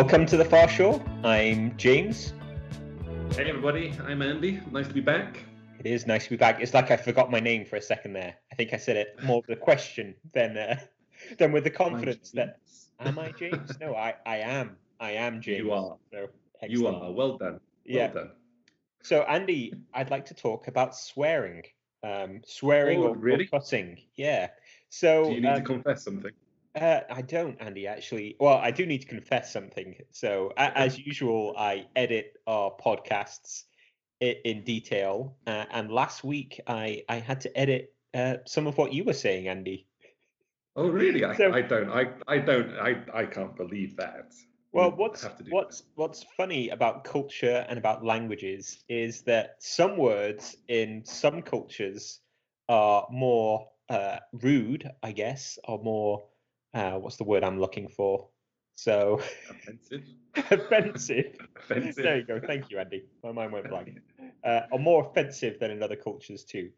Welcome to the Far Shore. I'm James. Hey everybody, I'm Andy. Nice to be back. It is nice to be back. It's like I forgot my name for a second there. I think I said it more with a question than uh, than with the confidence that am I James? No, I, I am. I am James. You are. So, You are. Well done. Well Yeah. done. So Andy, I'd like to talk about swearing. Um, swearing Oh, or, or really? cussing. Yeah. So Do you need um, to confess something? Uh, I don't, Andy. Actually, well, I do need to confess something. So, a- as usual, I edit our podcasts in, in detail, uh, and last week I I had to edit uh, some of what you were saying, Andy. Oh really? I, so- I don't. I, I don't. I, I can't believe that. Well, what's have to do what's what's funny about culture and about languages is that some words in some cultures are more uh, rude, I guess, or more uh, what's the word I'm looking for? So offensive. offensive. Offensive. There you go. Thank you, Andy. My mind went blank. Uh, are more offensive than in other cultures too.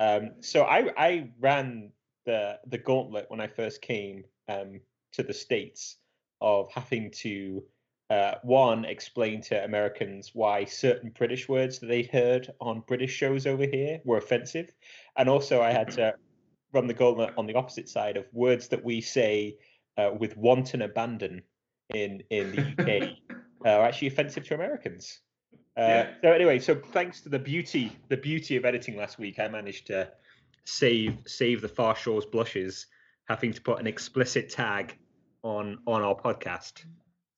Um, so I I ran the the gauntlet when I first came um, to the states of having to uh, one explain to Americans why certain British words that they'd heard on British shows over here were offensive, and also I had to run the gauntlet on the opposite side of words that we say uh, with wanton abandon in in the UK uh, are actually offensive to Americans. Uh, Yeah. So anyway, so thanks to the beauty the beauty of editing last week, I managed to save save the Far Shore's blushes, having to put an explicit tag on on our podcast.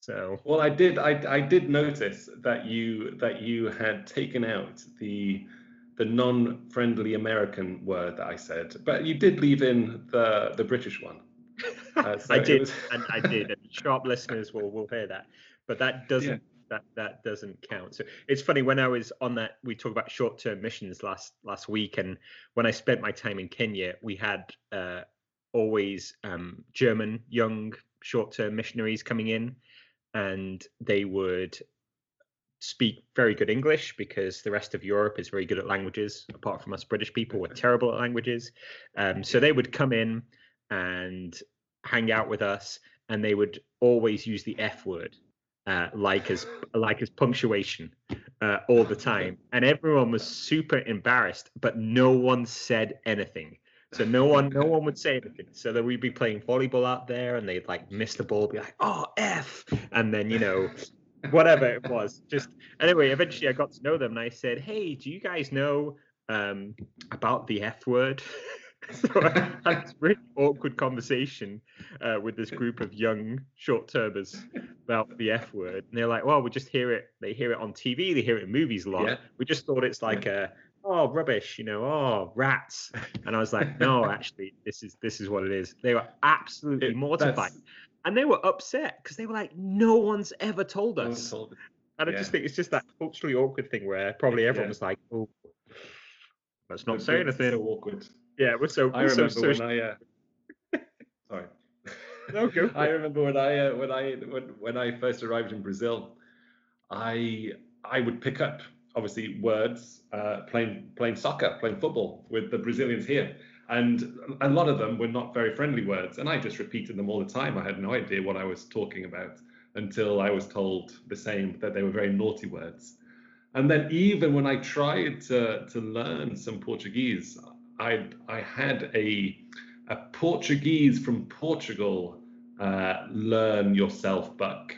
So Well, I did. I, I did notice that you that you had taken out the the non-friendly American word that I said, but you did leave in the the British one. Uh, so I did, was- and I did, and sharp listeners will will hear that, but that doesn't that that doesn't count. So it's funny when I was on that we talked about short term missions last last week, and when I spent my time in Kenya, we had uh, always um, German young short term missionaries coming in, and they would speak very good English because the rest of Europe is very good at languages, apart from us British people, we're terrible at languages. Um, so they would come in and hang out with us, and they would always use the F word, uh, like as like as punctuation, uh, all the time, and everyone was super embarrassed, but no one said anything. So no one, no one would say anything. So then we'd be playing volleyball out there, and they'd like miss the ball, be like, "Oh f," and then you know, whatever it was. Just anyway, eventually I got to know them, and I said, "Hey, do you guys know um, about the F word?" so I had this really awkward conversation uh, with this group of young short-termers about the F word, and they're like, "Well, we just hear it. They hear it on TV. They hear it in movies a lot. Yeah. We just thought it's like a." Oh rubbish, you know. Oh rats, and I was like, no, actually, this is this is what it is. They were absolutely it- mortified, and they were upset because they were like, no one's ever told us. was told- And I Yeah. just think it's just that culturally awkward thing where probably everyone Yeah. was like, "Oh, let's not it's say anything." So awkward. yeah, we're so I we're remember so when I. Uh... Sorry. No, go I remember when I uh, when I when, when I first arrived in Brazil, I I would pick up obviously words uh, playing playing soccer, playing football with the Brazilians here, and a lot of them were not very friendly words, and I just repeated them all the time. I had no idea what I was talking about until I was told the same that they were very naughty words. And then even when I tried to, to learn some Portuguese, I I had a a Portuguese from Portugal uh, learn yourself book.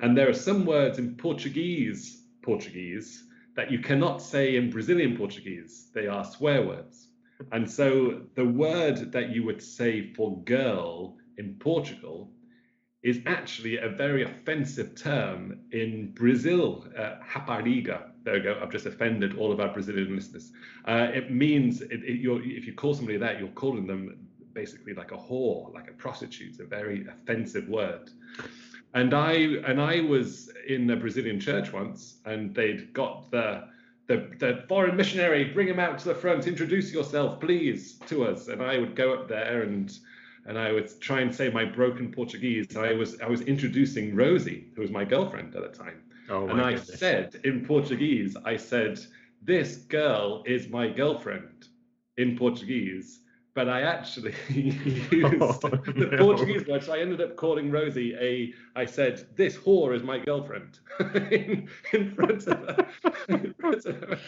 And there are some words in Portuguese Portuguese that you cannot say in Brazilian Portuguese. They are swear words. And so the word that you would say for girl in Portugal is actually a very offensive term in Brazil, uh, rapariga. There we go. I've just offended all of our Brazilian listeners. Uh, it means it, it, if you call somebody that, you're calling them basically like a whore, like a prostitute. It's a very offensive word. And I and I was in a Brazilian church once, and they'd got the the, the foreign missionary, bring him out to the front, introduce yourself, please, to us. And I would go up there and and I would try and say my broken Portuguese. I was I was introducing Rosie, who was my girlfriend at the time. Oh and I goodness. said in Portuguese, I said, This girl is my girlfriend in Portuguese. But I actually used oh, the no. Portuguese word. So I ended up calling Rosie a. I said, "This whore is my girlfriend," in, in, front of her. In front of her.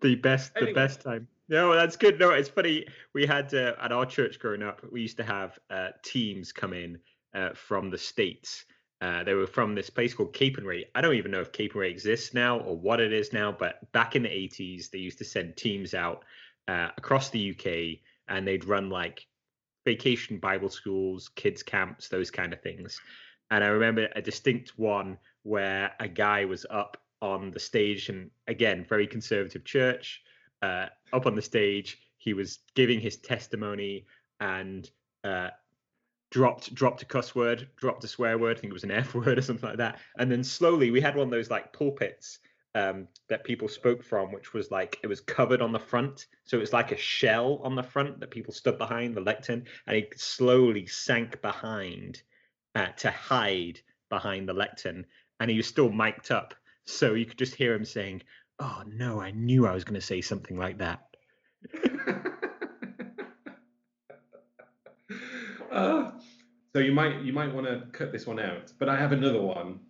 The best, anyway. the best time. No, that's good. No, it's funny. We had uh, at our church growing up, we used to have uh, teams come in uh, from the states. Uh, they were from this place called Capernwray. I don't even know if Capernwray exists now or what it is now, but back in the 80s, they used to send teams out uh, across the UK, and they'd run like vacation Bible schools, kids camps, those kind of things. And I remember a distinct one where a guy was up on the stage, and again, very conservative church, uh, up on the stage. He was giving his testimony and uh, dropped dropped a cuss word, dropped a swear word. I think it was an F word or something like that. And then slowly, we had one of those like pulpits um, that people spoke from, which was like it was covered on the front, so it was like a shell on the front that people stood behind the lectern, and he slowly sank behind uh, to hide behind the lectern, and he was still mic'd up, so you could just hear him saying, "Oh no, I knew I was going to say something like that." uh, so you might you might want to cut this one out, but I have another one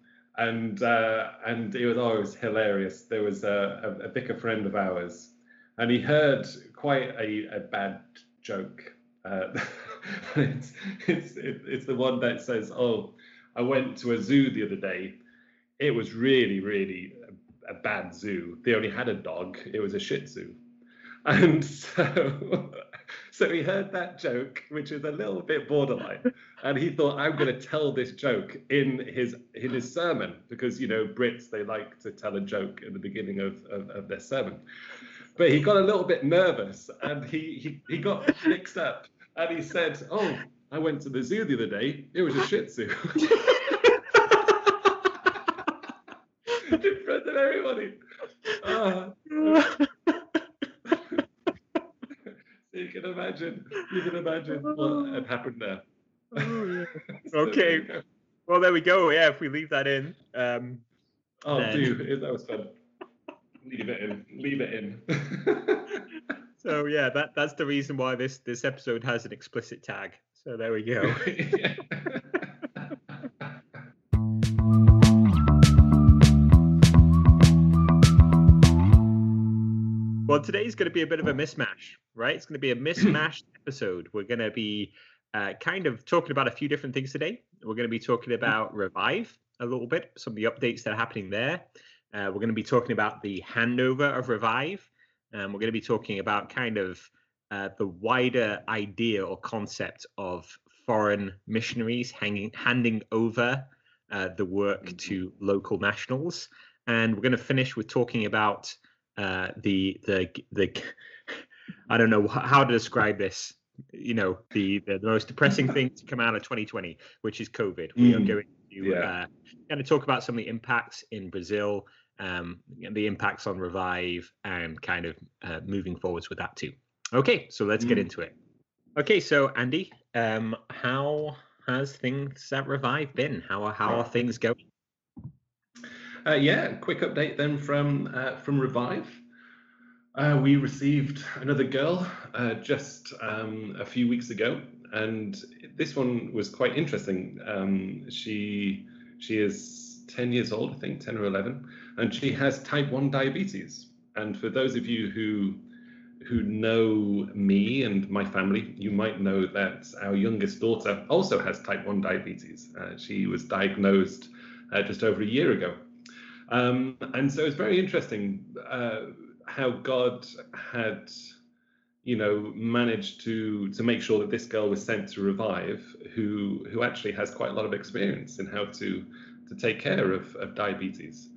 and uh, and it was always hilarious. There was a, a, a, vicar friend of ours, and he heard quite a, a bad joke. Uh, it's it's it's the one that says, "Oh, I went to a zoo the other day. It was really really a, a bad zoo. They only had a dog. It was a Shih Tzu." And so so he heard that joke, which is a little bit borderline, and he thought, "I'm going to tell this joke in his in his sermon because you know Brits they like to tell a joke at the beginning of, of, of their sermon." But he got a little bit nervous and he he, he got mixed up and he said, "Oh, I went to the zoo the other day. It was a Shih Tzu." in front of everybody. Uh, you can imagine. You can imagine what had happened there. Oh, yeah. okay. well, there we go. Yeah, if we leave that in. Um, oh, then... dude, that was fun. Leave it in. Leave it in. so yeah, that that's the reason why this this episode has an explicit tag. So there we go. Well, today's going to be a bit of a mismatch, right? It's going to be a mismatched episode. We're going to be uh, kind of talking about a few different things today. We're going to be talking about Revive a little bit, some of the updates that are happening there. Uh, we're going to be talking about the handover of Revive. and we're going to be talking about kind of uh, the wider idea or concept of foreign missionaries hanging, handing over uh, the work mm-hmm. to local nationals. And we're going to finish with talking about uh, the the the I don't know how to describe this. You know, the the, the most depressing thing to come out of 2020, which is COVID. We mm. are going to yeah. uh, kind of talk about some of the impacts in Brazil, um, the impacts on Revive, and kind of uh, moving forwards with that too. Okay, so let's mm. get into it. Okay, so Andy, um, how has things at Revive been? How are how are things going? Uh, yeah, quick update then from uh, from Revive. Uh, we received another girl uh, just um, a few weeks ago, and this one was quite interesting. Um, she she is 10 years old, I think, 10 or 11, and she has type 1 diabetes. And for those of you who who know me and my family, you might know that our youngest daughter also has type 1 diabetes. Uh, she was diagnosed uh, just over a year ago. Um, and so it's very interesting uh, how God had, you know, managed to to make sure that this girl was sent to revive, who who actually has quite a lot of experience in how to to take care of, of diabetes.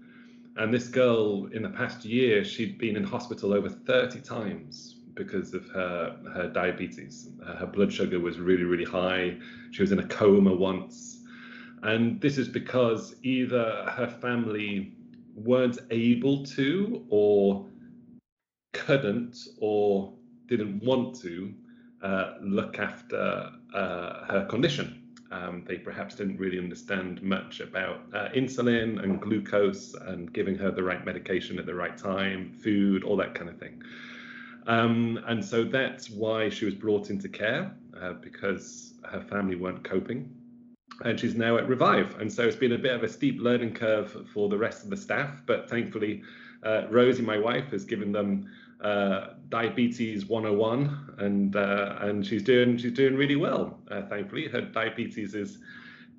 And this girl, in the past year, she'd been in hospital over 30 times because of her her diabetes. Her blood sugar was really really high. She was in a coma once. And this is because either her family weren't able to or couldn't or didn't want to uh, look after uh, her condition. Um, they perhaps didn't really understand much about uh, insulin and glucose and giving her the right medication at the right time, food, all that kind of thing. Um, and so that's why she was brought into care uh, because her family weren't coping. And she's now at Revive. And so it's been a bit of a steep learning curve for the rest of the staff. But thankfully, uh, Rosie, my wife, has given them uh, diabetes 101, and uh, and she's doing she's doing really well. Uh, thankfully, her diabetes is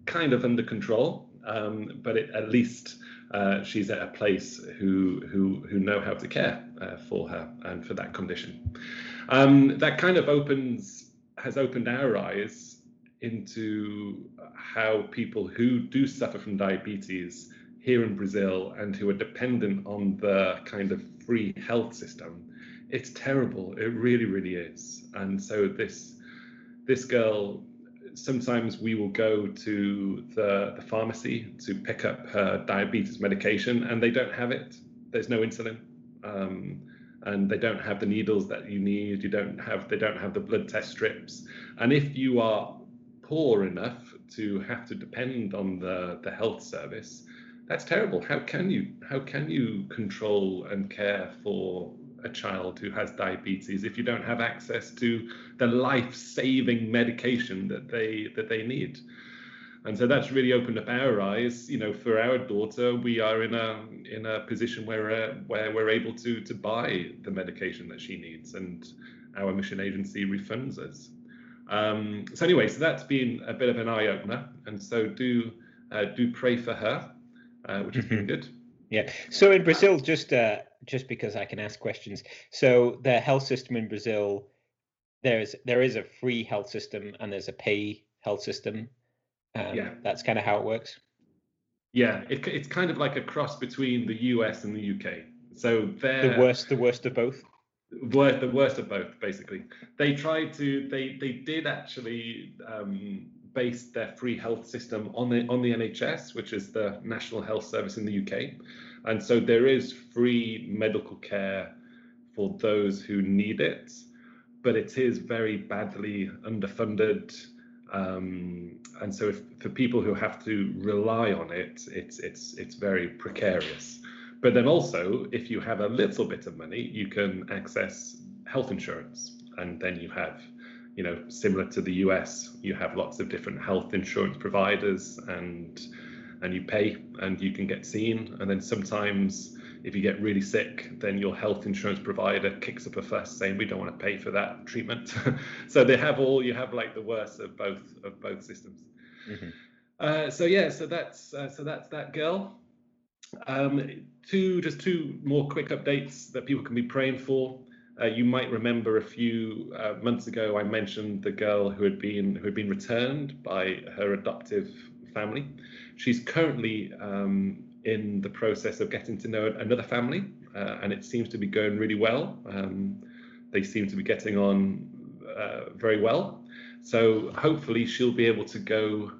kind of under control, um, but it, at least uh, she's at a place who who who know how to care uh, for her and for that condition. Um, that kind of opens has opened our eyes into how people who do suffer from diabetes here in Brazil and who are dependent on the kind of free health system, it's terrible. It really, really is. And so this this girl sometimes we will go to the, the pharmacy to pick up her diabetes medication and they don't have it. There's no insulin. Um, and they don't have the needles that you need. You don't have they don't have the blood test strips. And if you are poor enough to have to depend on the, the health service, that's terrible. How can you how can you control and care for a child who has diabetes if you don't have access to the life-saving medication that they that they need? And so that's really opened up our eyes. You know, for our daughter, we are in a in a position where uh, where we're able to to buy the medication that she needs, and our mission agency refunds us. Um, so anyway, so that's been a bit of an eye opener, and so do uh, do pray for her uh, which is mm-hmm. good. Yeah. So in Brazil, just uh, just because I can ask questions, so the health system in Brazil, there's there is a free health system and there's a pay health system. Um, yeah. That's kind of how it works. Yeah, it, it's kind of like a cross between the US and the UK. So they're the worst, the worst of both. Worst, the worst of both, basically. They tried to, they they did actually um, based their free health system on the on the NHS, which is the National Health Service in the UK, and so there is free medical care for those who need it, but it is very badly underfunded. Um, and so, if, for people who have to rely on it, it's it's it's very precarious. But then also, if you have a little bit of money, you can access health insurance, and then you have you know, similar to the US, you have lots of different health insurance providers and and you pay and you can get seen. And then sometimes if you get really sick, then your health insurance provider kicks up a fuss saying we don't want to pay for that treatment. so they have all you have like the worst of both of both systems. Mm-hmm. Uh, so yeah, so that's uh, so that's that girl. Um, two just two more quick updates that people can be praying for. Uh, you might remember a few uh, months ago I mentioned the girl who had been who had been returned by her adoptive family. She's currently um, in the process of getting to know another family, uh, and it seems to be going really well. Um, they seem to be getting on uh, very well. So hopefully she'll be able to go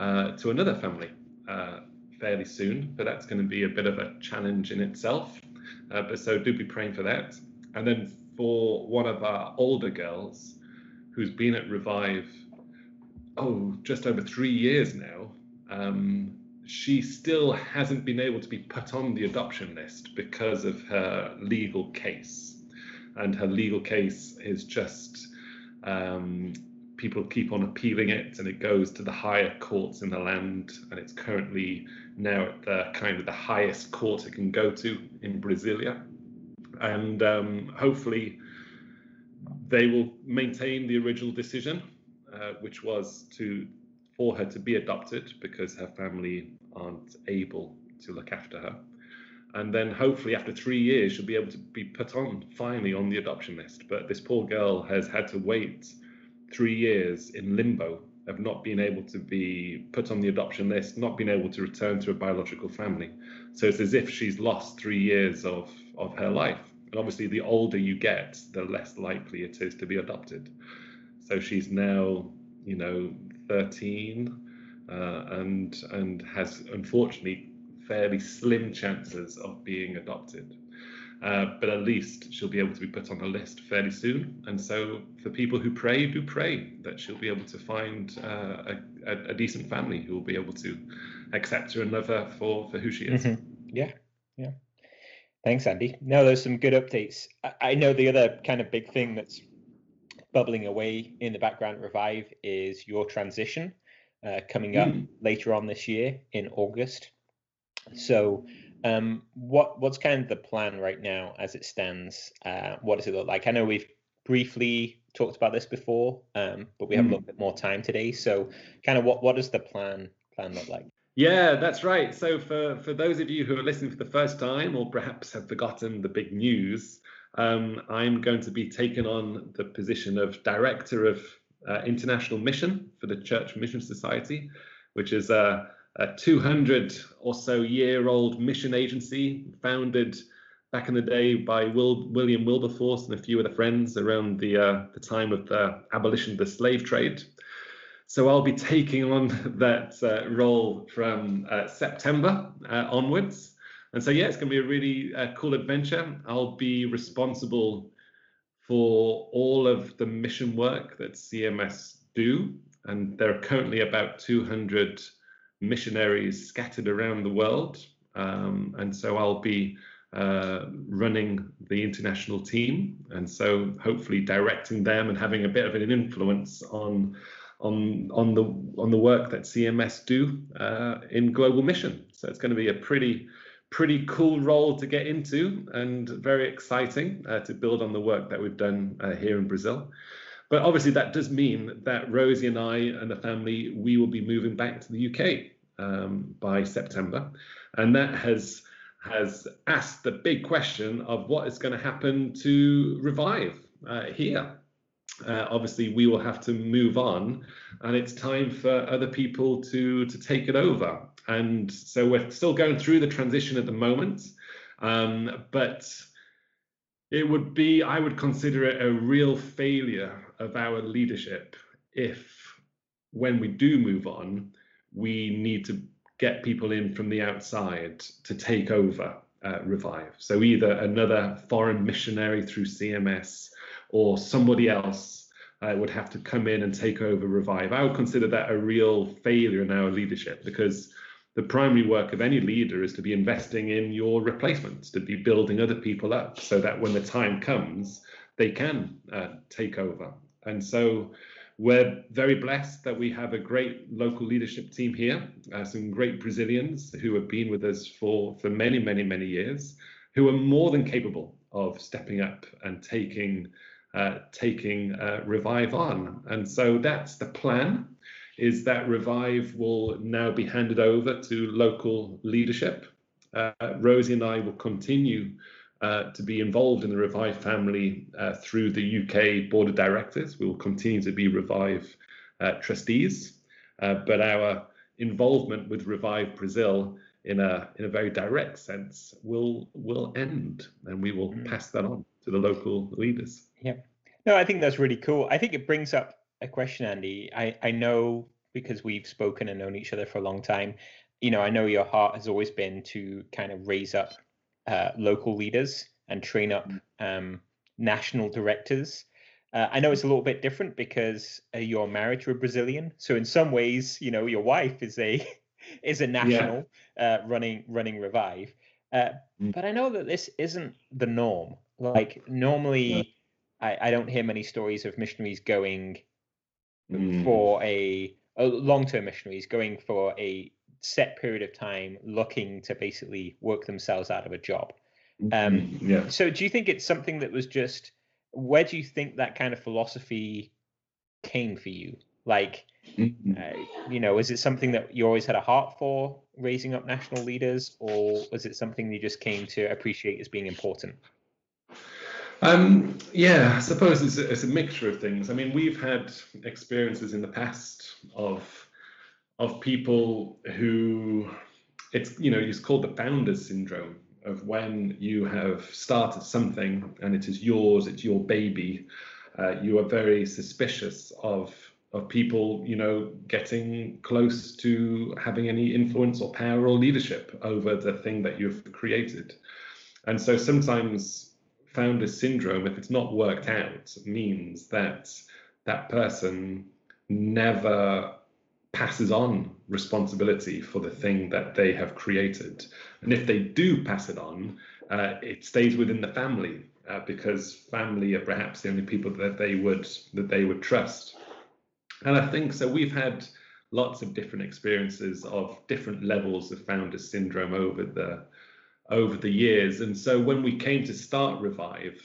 uh, to another family uh, fairly soon, but that's going to be a bit of a challenge in itself. but so do be praying for that. And then for one of our older girls who's been at Revive, oh, just over three years now, um, she still hasn't been able to be put on the adoption list because of her legal case. And her legal case is just um, people keep on appealing it and it goes to the higher courts in the land and it's currently now at the kind of the highest court it can go to in Brasilia and um, hopefully they will maintain the original decision, uh, which was to for her to be adopted because her family aren't able to look after her. And then hopefully after three years she'll be able to be put on finally on the adoption list. But this poor girl has had to wait three years in limbo of not being able to be put on the adoption list, not being able to return to a biological family. So it's as if she's lost three years of, of her life. And obviously, the older you get, the less likely it is to be adopted. So she's now, you know, 13 uh, and and has unfortunately fairly slim chances of being adopted. Uh, but at least she'll be able to be put on a list fairly soon. And so, for people who pray, do pray that she'll be able to find uh, a, a, decent family who will be able to accept her and love her for, for who she is. Mm-hmm. Yeah, yeah. Thanks, Andy. No, there's some good updates. I know the other kind of big thing that's bubbling away in the background Revive is your transition uh, coming up mm. later on this year in August. So, um, what what's kind of the plan right now as it stands? Uh, what does it look like? I know we've briefly talked about this before, um, but we have mm. a little bit more time today. So, kind of what what does the plan plan look like? Yeah, that's right. So for for those of you who are listening for the first time, or perhaps have forgotten the big news, um, I'm going to be taking on the position of director of uh, international mission for the Church Mission Society, which is a, a 200 or so year old mission agency founded back in the day by Will, William Wilberforce and a few other friends around the, uh, the time of the abolition of the slave trade. So I'll be taking on that uh, role from uh, September uh, onwards. And so, yeah, it's going to be a really uh, cool adventure. I'll be responsible for all of the mission work that CMS do. And there are currently about 200 missionaries scattered around the world. Um, and so I'll be uh, running the international team. And so hopefully directing them and having a bit of an influence on on on the on the work that CMS do uh, in global mission. So it's going to be a pretty pretty cool role to get into and very exciting uh, to build on the work that we've done uh, here in Brazil. But obviously, that does mean that Rosie and I and the family we will be moving back to the UK um, by September, and that has has asked the big question of what is going to happen to Revive uh, here. Uh, obviously, we will have to move on, and it's time for other people to to take it over. And so we're still going through the transition at the moment. Um, but it would be, I would consider it a real failure of our leadership if, when we do move on, we need to get people in from the outside to take over uh, Revive. So either another foreign missionary through CMS or somebody else uh, would have to come in and take over Revive. I would consider that a real failure in our leadership because the primary work of any leader is to be investing in your replacements, to be building other people up so that when the time comes, they can uh, take over. And so we're very blessed that we have a great local leadership team here, uh, some great Brazilians who have been with us for, for many, many, many years, who are more than capable of stepping up and taking taking uh, Revive on. And so that's the plan is that Revive will now be handed over to local leadership. Uh, Rosie and I will continue uh, to be involved in the Revive family uh, through the UK Board of Directors. We will continue to be Revive uh, trustees, uh, but our involvement with Revive Brazil in a in a very direct sense will will end, and we will mm. pass that on to the local leaders. Yeah. No, I think that's really cool. I think it brings up a question, Andy. I, I know because we've spoken and known each other for a long time. You know, I know your heart has always been to kind of raise up uh, local leaders and train up mm. um, national directors. Uh, I know it's a little bit different because uh, you're married to a Brazilian, so in some ways, you know, your wife is a is a national yeah. Uh, running running Revive. Uh, mm. But I know that this isn't the norm. Like normally. I, I don't hear many stories of missionaries going mm. for a, a long-term missionaries going for a set period of time, looking to basically work themselves out of a job. Um, mm-hmm. yeah. So, do you think it's something that was just? Where do you think that kind of philosophy came for you? Like, mm-hmm. uh, you know, is it something that you always had a heart for, raising up national leaders, or was it something you just came to appreciate as being important? Um, yeah, I suppose it's a, it's a mixture of things. I mean, we've had experiences in the past of of people who it's you know it's called the founders syndrome of when you have started something and it is yours, it's your baby. Uh, you are very suspicious of of people, you know, getting close to having any influence or power or leadership over the thing that you've created. And so sometimes founder syndrome, if it's not worked out, means that that person never passes on responsibility for the thing that they have created. And if they do pass it on, uh, it stays within the family uh, because family are perhaps the only people that they would that they would trust. And I think so. We've had lots of different experiences of different levels of founder syndrome over the over the years. And so when we came to start Revive,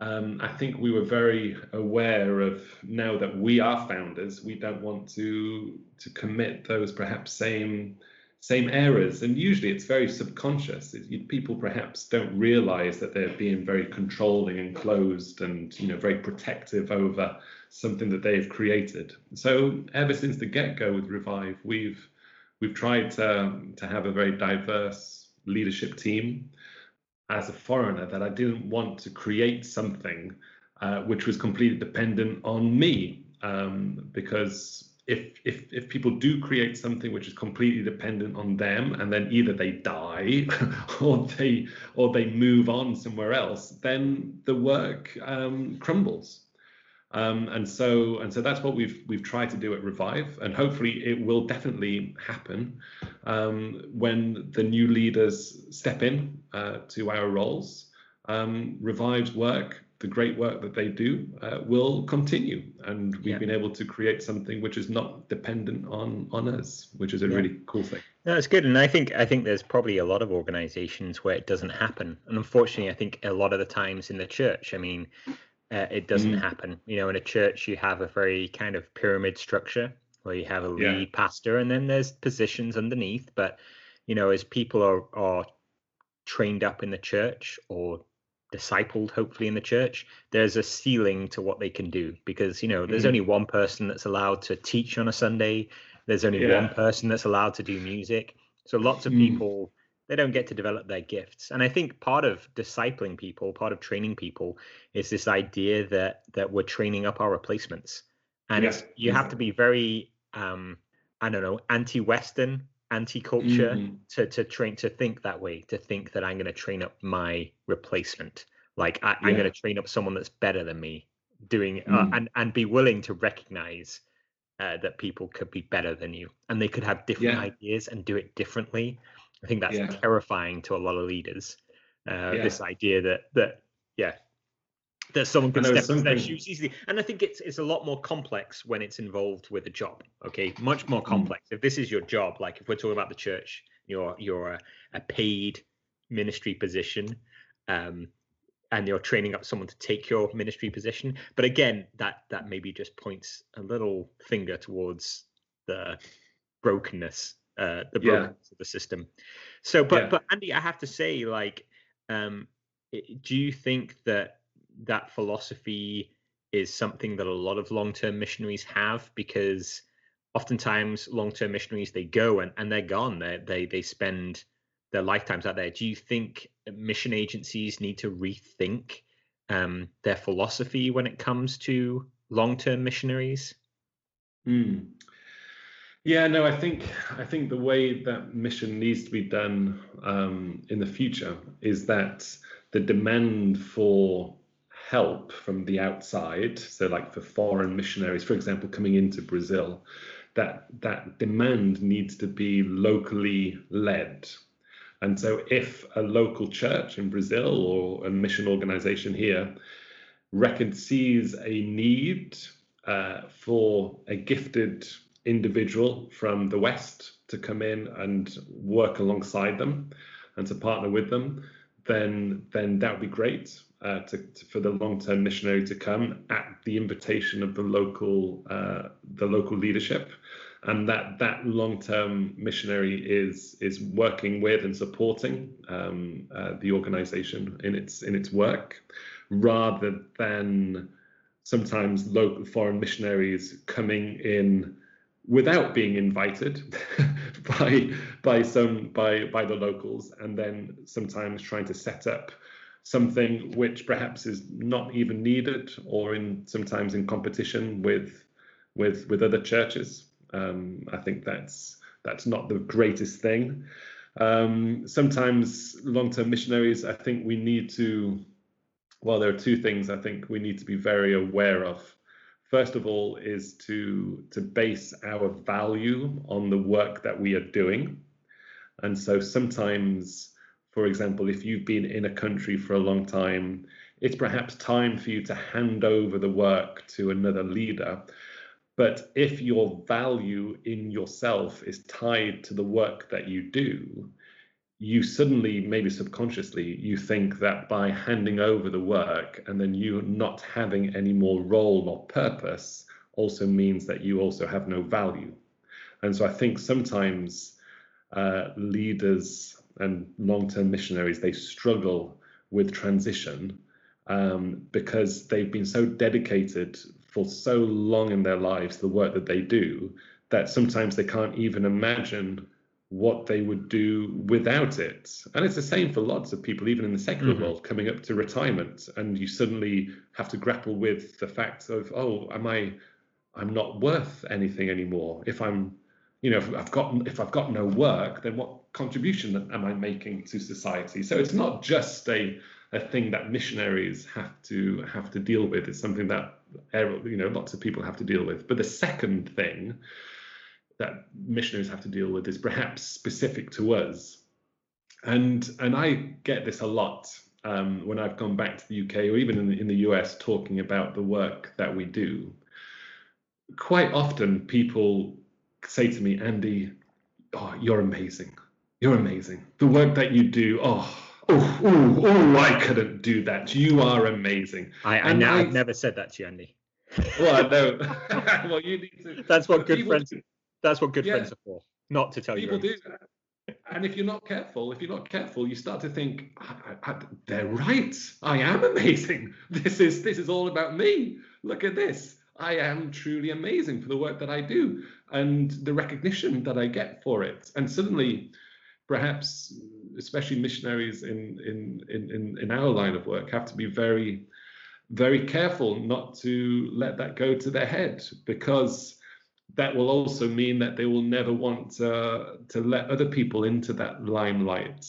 um, I think we were very aware of now that we are founders, we don't want to to commit those perhaps same same errors. And usually it's very subconscious. It, people perhaps don't realize that they're being very controlling and closed and you know very protective over something that they've created. So ever since the get-go with Revive, we've we've tried to, to have a very diverse leadership team as a foreigner that I didn't want to create something uh, which was completely dependent on me. Um, because if, if if people do create something which is completely dependent on them, and then either they die or they or they move on somewhere else, then the work um, crumbles. Um, and so and so that's what we've we've tried to do at Revive, and hopefully it will definitely happen um, when the new leaders step in uh, to our roles. Um, Revive's work, the great work that they do, uh, will continue, and we've yeah. been able to create something which is not dependent on on us, which is a yeah. really cool thing. No, it's good, and I think I think there's probably a lot of organisations where it doesn't happen, and unfortunately, I think a lot of the times in the church, I mean uh, it doesn't mm. happen. You know, in a church, you have a very kind of pyramid structure where you have a lead yeah. pastor and then there's positions underneath. But, you know, as people are, are trained up in the church or discipled, hopefully, in the church, there's a ceiling to what they can do because, you know, there's mm. only one person that's allowed to teach on a Sunday, there's only yeah. one person that's allowed to do music. So lots of mm. people they don't get to develop their gifts and i think part of discipling people part of training people is this idea that that we're training up our replacements and yeah. you have to be very um i don't know anti-western anti-culture mm-hmm. to to train to think that way to think that i'm going to train up my replacement like I, am going to train up someone that's better than me doing uh, mm. uh, and and be willing to recognize uh, that people could be better than you and they could have different yeah. ideas and do it differently I think that's yeah. terrifying to a lot of leaders. Uh, yeah. This idea that that yeah, that someone can step into their shoes easily, and I think it's it's a lot more complex when it's involved with a job. Okay, much more mm. complex. Mm. If this is your job, like if we're talking about the church, you're you're a, a paid ministry position. Um, and you're training up someone to take your ministry position but again that that maybe just points a little finger towards the brokenness uh, the brokenness yeah. of the system. So, but yeah. but Andy, I have to say, like, um, do you think that that philosophy is something that a lot of long-term missionaries have? Because oftentimes, long-term missionaries they go and, and they're gone. They they they spend their lifetimes out there. Do you think mission agencies need to rethink um, their philosophy when it comes to long-term missionaries? Mm. Yeah, no, I think I think the way that mission needs to be done um, in the future is that the demand for help from the outside, so like for foreign missionaries, for example, coming into Brazil, that that demand needs to be locally led. And so, if a local church in Brazil or a mission organization here sees a need uh, for a gifted individual from the West to come in and work alongside them and to partner with them, then then that would be great uh, to, to, for the long-term missionary to come at the invitation of the local uh, the local leadership, and that that long-term missionary is is working with and supporting um, uh, the organization in its in its work, rather than sometimes local foreign missionaries coming in without being invited by by some by by the locals and then sometimes trying to set up something which perhaps is not even needed or in sometimes in competition with with with other churches. Um, i think that's that's not the greatest thing. Um, sometimes long-term missionaries i think we need to well there are two things i think we need to be very aware of first of all is to to base our value on the work that we are doing and so sometimes for example, if you've been in a country for a long time, it's perhaps time for you to hand over the work to another leader. But if your value in yourself is tied to the work that you do, you suddenly, maybe subconsciously, you think that by handing over the work and then you not having any more role or purpose also means that you also have no value. And so I think sometimes uh, leaders and long-term missionaries they struggle with transition um, because they've been so dedicated for so long in their lives to the work that they do that sometimes they can't even imagine what they would do without it. And it's the same for lots of people, even in the secular mm-hmm. world, coming up to retirement, and you suddenly have to grapple with the fact of, oh, am I, I'm not worth anything anymore if I'm you know, if I've got if I've got no work, then what contribution am I making to society? So it's not just a a thing that missionaries have to have to deal with. It's something that you know lots of people have to deal with. But the second thing that missionaries have to deal with is perhaps specific to us, and and I get this a lot um, when I've gone back to the UK or even in the, in the US talking about the work that we do. Quite often, people say to me, Andy, oh, you're amazing. You're amazing. The work that you do, oh, oh, oh, oh I couldn't do that. You are amazing. I, I, I have never said that to you, Andy. Well, no. well, you need to. That's what good friends. That's what good yeah, friends are for. Not to tell people you. People do that. And if you're not careful, if you're not careful, you start to think, I, I, they're right. I am amazing. This is this is all about me. Look at this. I am truly amazing for the work that I do and the recognition that I get for it. And suddenly, perhaps, especially missionaries in, in, in, in our line of work have to be very, very careful not to let that go to their head because that will also mean that they will never want uh, to let other people into that limelight.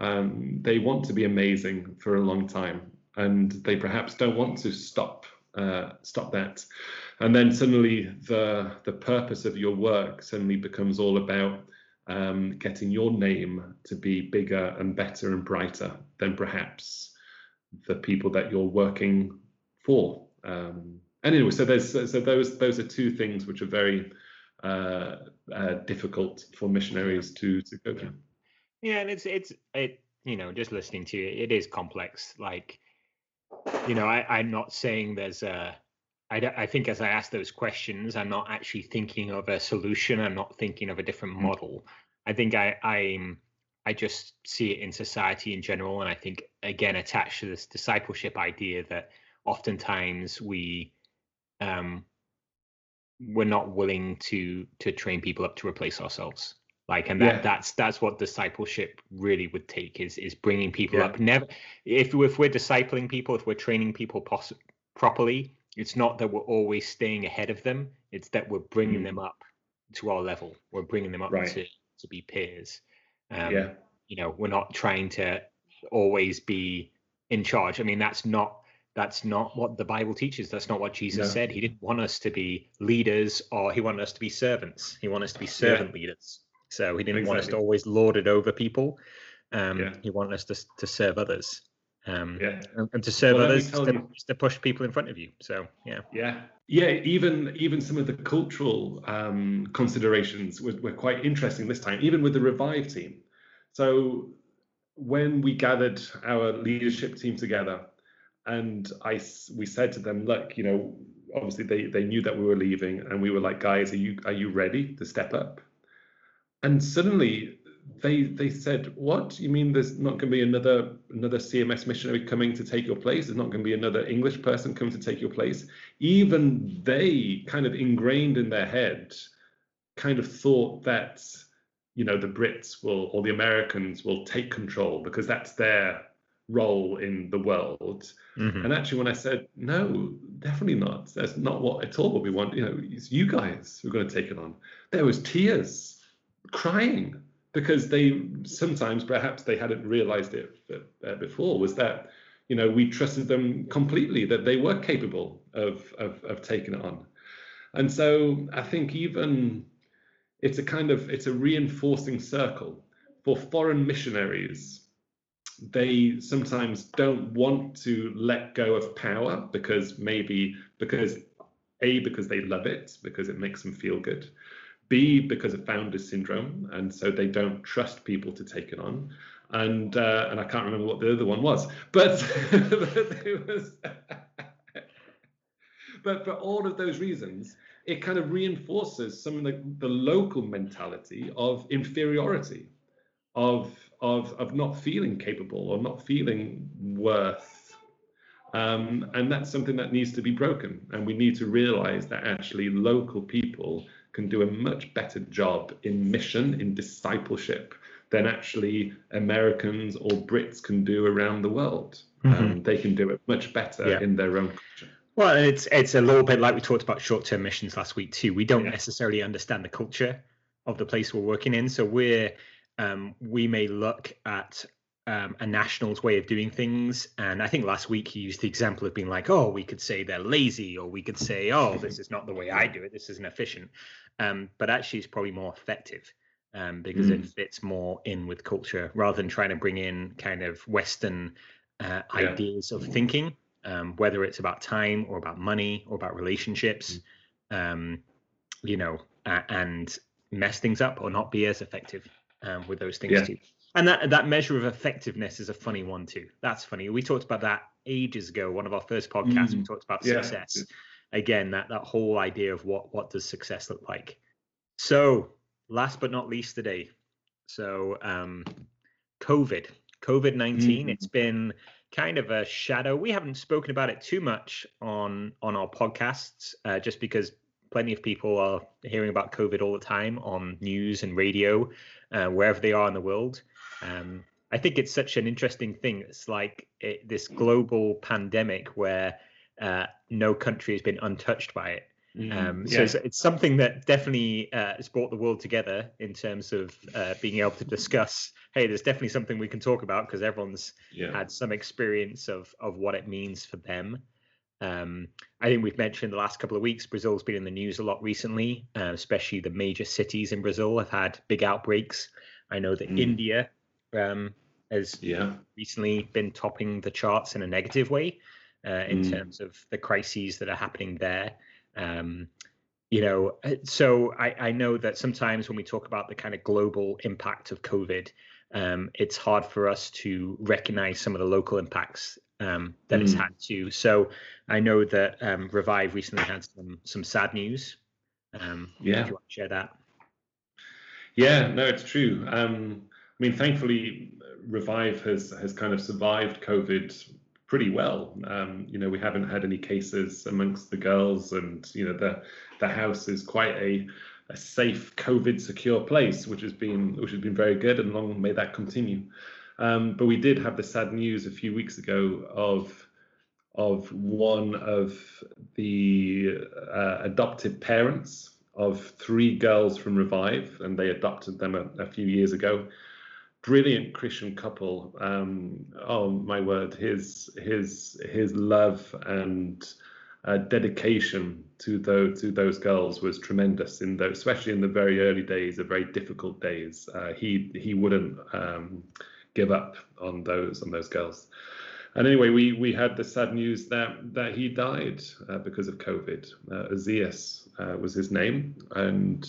Um, they want to be amazing for a long time and they perhaps don't want to stop uh, stop that. And then suddenly the the purpose of your work suddenly becomes all about um, getting your name to be bigger and better and brighter than perhaps the people that you're working for. Um, anyway, so there's so those those are two things which are very uh, uh, difficult for missionaries to to go through. Yeah, and it's it's it you know just listening to you, it is complex. Like you know, I, I'm not saying there's a. I, I think as I ask those questions, I'm not actually thinking of a solution. I'm not thinking of a different mm-hmm. model. I think I I'm I just see it in society in general, and I think again attached to this discipleship idea that oftentimes we um, we're not willing to to train people up to replace ourselves like and that yeah. that's that's what discipleship really would take is is bringing people yeah. up never if if we're discipling people if we're training people poss- properly it's not that we're always staying ahead of them it's that we're bringing mm. them up to our level we're bringing them up right. to to be peers um, yeah you know we're not trying to always be in charge i mean that's not that's not what the bible teaches that's not what jesus no. said he didn't want us to be leaders or he wanted us to be servants he wanted us to be servant yeah. leaders so he didn't exactly. want us to always lord it over people. Um, yeah. He wanted us to, to serve others. Um, yeah. and, to serve well, others to, to, push people in front of you. So yeah. Yeah. Yeah. Even even some of the cultural um, considerations were, were quite interesting this time, even with the Revive team. So when we gathered our leadership team together, and I we said to them, look, you know, obviously they they knew that we were leaving, and we were like, guys, are you are you ready to step up? and suddenly they they said, "What? You mean there's not going to be another another CMS missionary coming to take your place? There's not going to be another English person coming to take your place?" Even they kind of ingrained in their head, kind of thought that you know the Brits will or the Americans will take control because that's their role in the world. Mm-hmm. And actually, when I said no, definitely not. That's not what at all what we want. You know, it's you guys who are going to take it on. There was tears crying because they sometimes perhaps they hadn't realized it uh, before was that you know we trusted them completely that they were capable of, of of taking it on and so i think even it's a kind of it's a reinforcing circle for foreign missionaries they sometimes don't want to let go of power because maybe because a because they love it because it makes them feel good b because of founder syndrome and so they don't trust people to take it on and uh, and i can't remember what the other one was but, but it was but for all of those reasons it kind of reinforces some of the, the local mentality of inferiority of of of not feeling capable or not feeling worth um, and that's something that needs to be broken and we need to realize that actually local people can do a much better job in mission in discipleship than actually americans or brits can do around the world mm-hmm. um, they can do it much better yeah. in their own culture well it's it's a little bit like we talked about short-term missions last week too we don't yeah. necessarily understand the culture of the place we're working in so we're um, we may look at um, a national's way of doing things. And I think last week he used the example of being like, oh, we could say they're lazy, or we could say, oh, this is not the way I do it. This isn't efficient. Um, but actually, it's probably more effective um, because mm. it fits more in with culture rather than trying to bring in kind of Western uh, yeah. ideas of thinking, um, whether it's about time or about money or about relationships, mm. you know, uh, and mess things up or not be as effective um, with those things yeah. too. And that that measure of effectiveness is a funny one too. That's funny. We talked about that ages ago. One of our first podcasts, mm. we talked about yeah. success. Again, that that whole idea of what what does success look like. So, last but not least today, so um, COVID, COVID 19 mm. It's been kind of a shadow. We haven't spoken about it too much on on our podcasts, uh, just because plenty of people are hearing about COVID all the time on news and radio uh, wherever they are in the world. Um, I think it's such an interesting thing. It's like it, this global pandemic where uh, no country has been untouched by it. Mm, um, so yeah. it's, it's, something that definitely uh, has brought the world together in terms of uh, being able to discuss. Hey, there's definitely something we can talk about because everyone's yeah. had some experience of of what it means for them. Um, I think we've mentioned the last couple of weeks, Brazil's been in the news a lot recently, uh, especially the major cities in Brazil have had big outbreaks. I know that mm. India um, has yeah. recently been topping the charts in a negative way uh, in mm. terms of the crises that are happening there. Um, you know, uh, so I, I, know that sometimes when we talk about the kind of global impact of COVID, um, it's hard for us to recognize some of the local impacts um, that mm. it's had to. So I know that um, Revive recently had some some sad news. Um, yeah, if you want to share that. Yeah, no, it's true. Um, I mean, thankfully, Revive has has kind of survived COVID pretty well. Um, you know, we haven't had any cases amongst the girls, and you know, the the house is quite a a safe COVID secure place, which has been which has been very good, and long may that continue. Um, but we did have the sad news a few weeks ago of of one of the uh, adoptive parents of three girls from Revive, and they adopted them a, a few years ago. Brilliant Christian couple. Um, oh my word, his his his love and uh, dedication to those to those girls was tremendous. In those, especially in the very early days, the very difficult days, uh, he he wouldn't um, give up on those on those girls. And anyway, we we had the sad news that that he died uh, because of COVID. Uh, Azias uh, was his name, and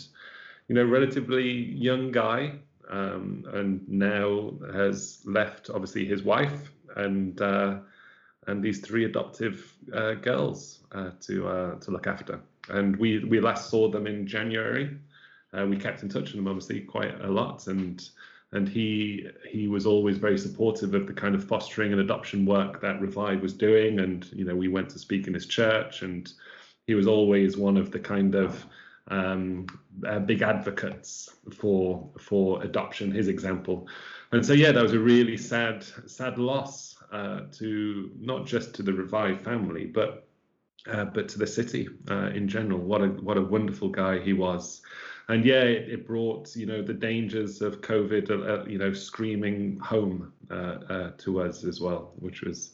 you know, relatively young guy, um, and now has left obviously his wife and uh, and these three adoptive uh, girls uh, to uh, to look after. And we we last saw them in January. We kept in touch with them obviously quite a lot, and and he he was always very supportive of the kind of fostering and adoption work that Revive was doing. And you know, we went to speak in his church, and he was always one of the kind of um, uh, big advocates for for adoption. His example, and so yeah, that was a really sad sad loss uh, to not just to the Revive family, but uh, but to the city uh, in general. What a what a wonderful guy he was and yeah, it, it, brought you know the dangers of COVID, uh, uh, you know, screaming home uh, uh, to us as well, which was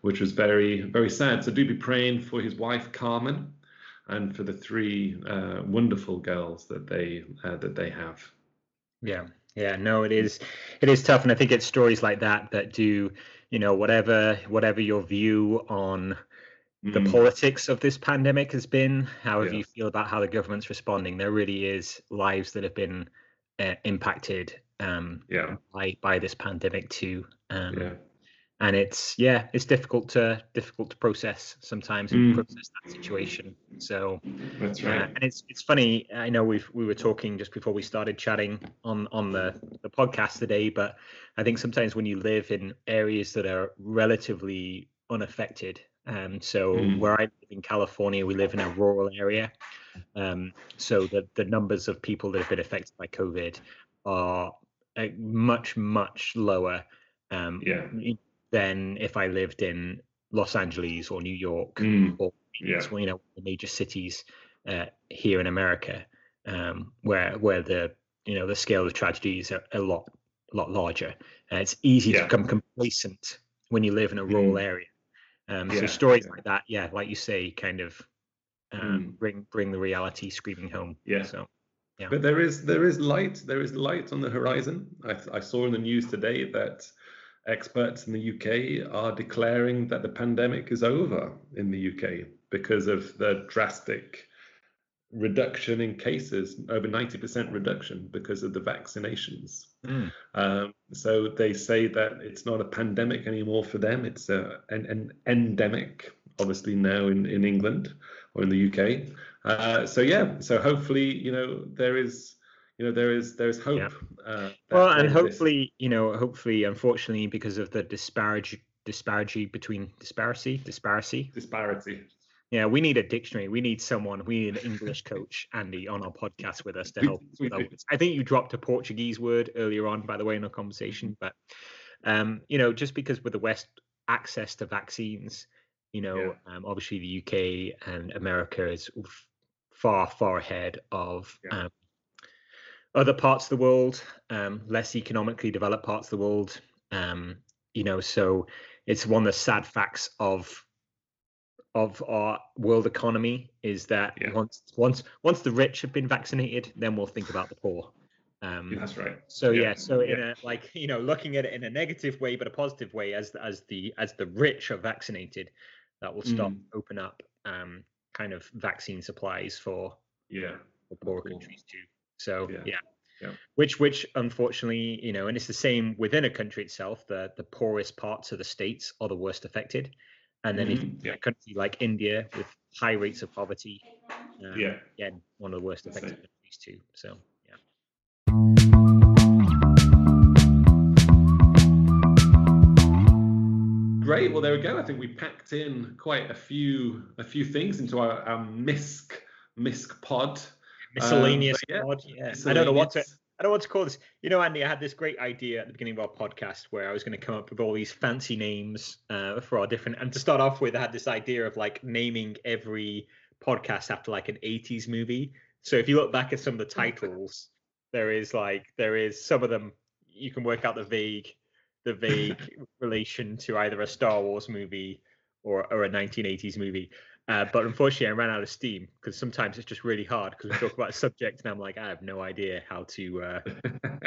which was very very sad. So do be praying for his wife Carmen, and for the three uh, wonderful girls that they that they have. Yeah, Yeah, no, it is. It is tough, and I think it's stories like that that do, you know, whatever whatever your view on the mm. politics of this pandemic has been, however yeah. you feel about how the government's responding, there really is lives that have been uh, impacted um, yeah. by by this pandemic too. Um, yeah and it's yeah it's difficult to difficult to process sometimes and mm. process that situation so that's right uh, and it's it's funny i know we we were talking just before we started chatting on on the the podcast today but i think sometimes when you live in areas that are relatively unaffected um so mm. where i live in california we live in a rural area um so the the numbers of people that have been affected by covid are uh, much much lower um, yeah than if I lived in Los Angeles or New York mm. or yeah. you know the major cities uh, here in America, um, where where the you know the scale of tragedies are a lot lot larger. Uh, it's easy yeah. to become complacent when you live in a rural mm. area. Um, yeah. So stories like that, yeah, like you say, kind of um, mm. bring bring the reality screaming home. Yeah. So. Yeah. But there is there is light there is light on the horizon. I, I saw in the news today that experts in the UK are declaring that the pandemic is over in the UK because of the drastic reduction in cases, over 90% reduction because of the vaccinations. Mm. Um, so they say that it's not a pandemic anymore for them, it's a, an, an endemic, obviously now in, in England or in the UK. Uh, so yeah, so hopefully, you know, there is you know there is there's hope. Yeah. Uh, well, and hopefully, you know, hopefully, unfortunately, because of the disparity disparity between disparity disparity disparity. Yeah, we need a dictionary. We need someone. We need an English coach, Andy, on our podcast with us to help. I think you dropped a Portuguese word earlier on, by the way, in our conversation. But um, you know, just because with the West access to vaccines, you know, yeah. um, obviously the UK and America is far, far ahead of yeah. um, other parts of the world, um, less economically developed parts of the world. Um, you know, so it's one of the sad facts of of our world economy is that yeah. once once once the rich have been vaccinated, then we'll think about the poor. Um, That's right. So yeah, yeah so yeah. in a like you know looking at it in a negative way but a positive way as as the as the rich are vaccinated, that will stop mm. open up um, kind of vaccine supplies for yeah for poorer cool. countries too. So yeah. yeah. Yeah. Which, which, unfortunately, you know, and it's the same within a country itself. The the poorest parts of the states are the worst affected, and then mm-hmm. if yeah. a country like India with high rates of poverty, um, yeah, again, one of the worst affected countries too. So, yeah. Great. Well, there we go. I think we packed in quite a few a few things into our, our MISC MISC pod. Miscellaneous um, yeah, pod. Yeah. I don't know what to. I don't what to call this. You know, Andy, I had this great idea at the beginning of our podcast where I was going to come up with all these fancy names uh, for our different. And to start off with, I had this idea of like naming every podcast after like an 80s movie. So if you look back at some of the titles, there is like there is some of them you can work out the vague the vague relation to either a Star Wars movie or or a 1980s movie. Uh, but unfortunately, I ran out of steam because sometimes it's just really hard because we talk about a subject and I'm like, I have no idea how to. Uh,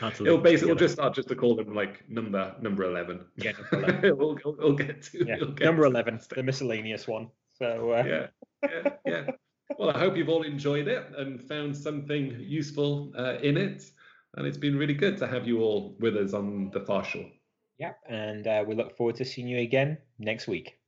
how to it'll basically we'll just start just to call them like number number eleven. Yeah, number 11. we'll, we'll, we'll, get to yeah. Get number eleven, the miscellaneous one. So uh... yeah, yeah, yeah. Well, I hope you've all enjoyed it and found something useful uh, in it, and it's been really good to have you all with us on the far shore. Yeah, and uh, we look forward to seeing you again next week.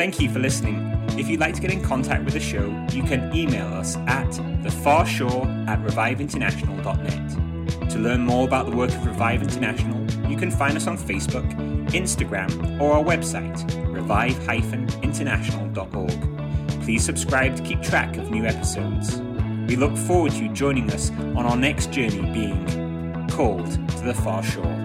Thank you for listening. If you'd like to get in contact with the show, you can email us at thefarshore at reviveinternational.net. To learn more about the work of Revive International, you can find us on Facebook, Instagram, or our website, revive-international.org. Please subscribe to keep track of new episodes. We look forward to you joining us on our next journey being called to the far shore.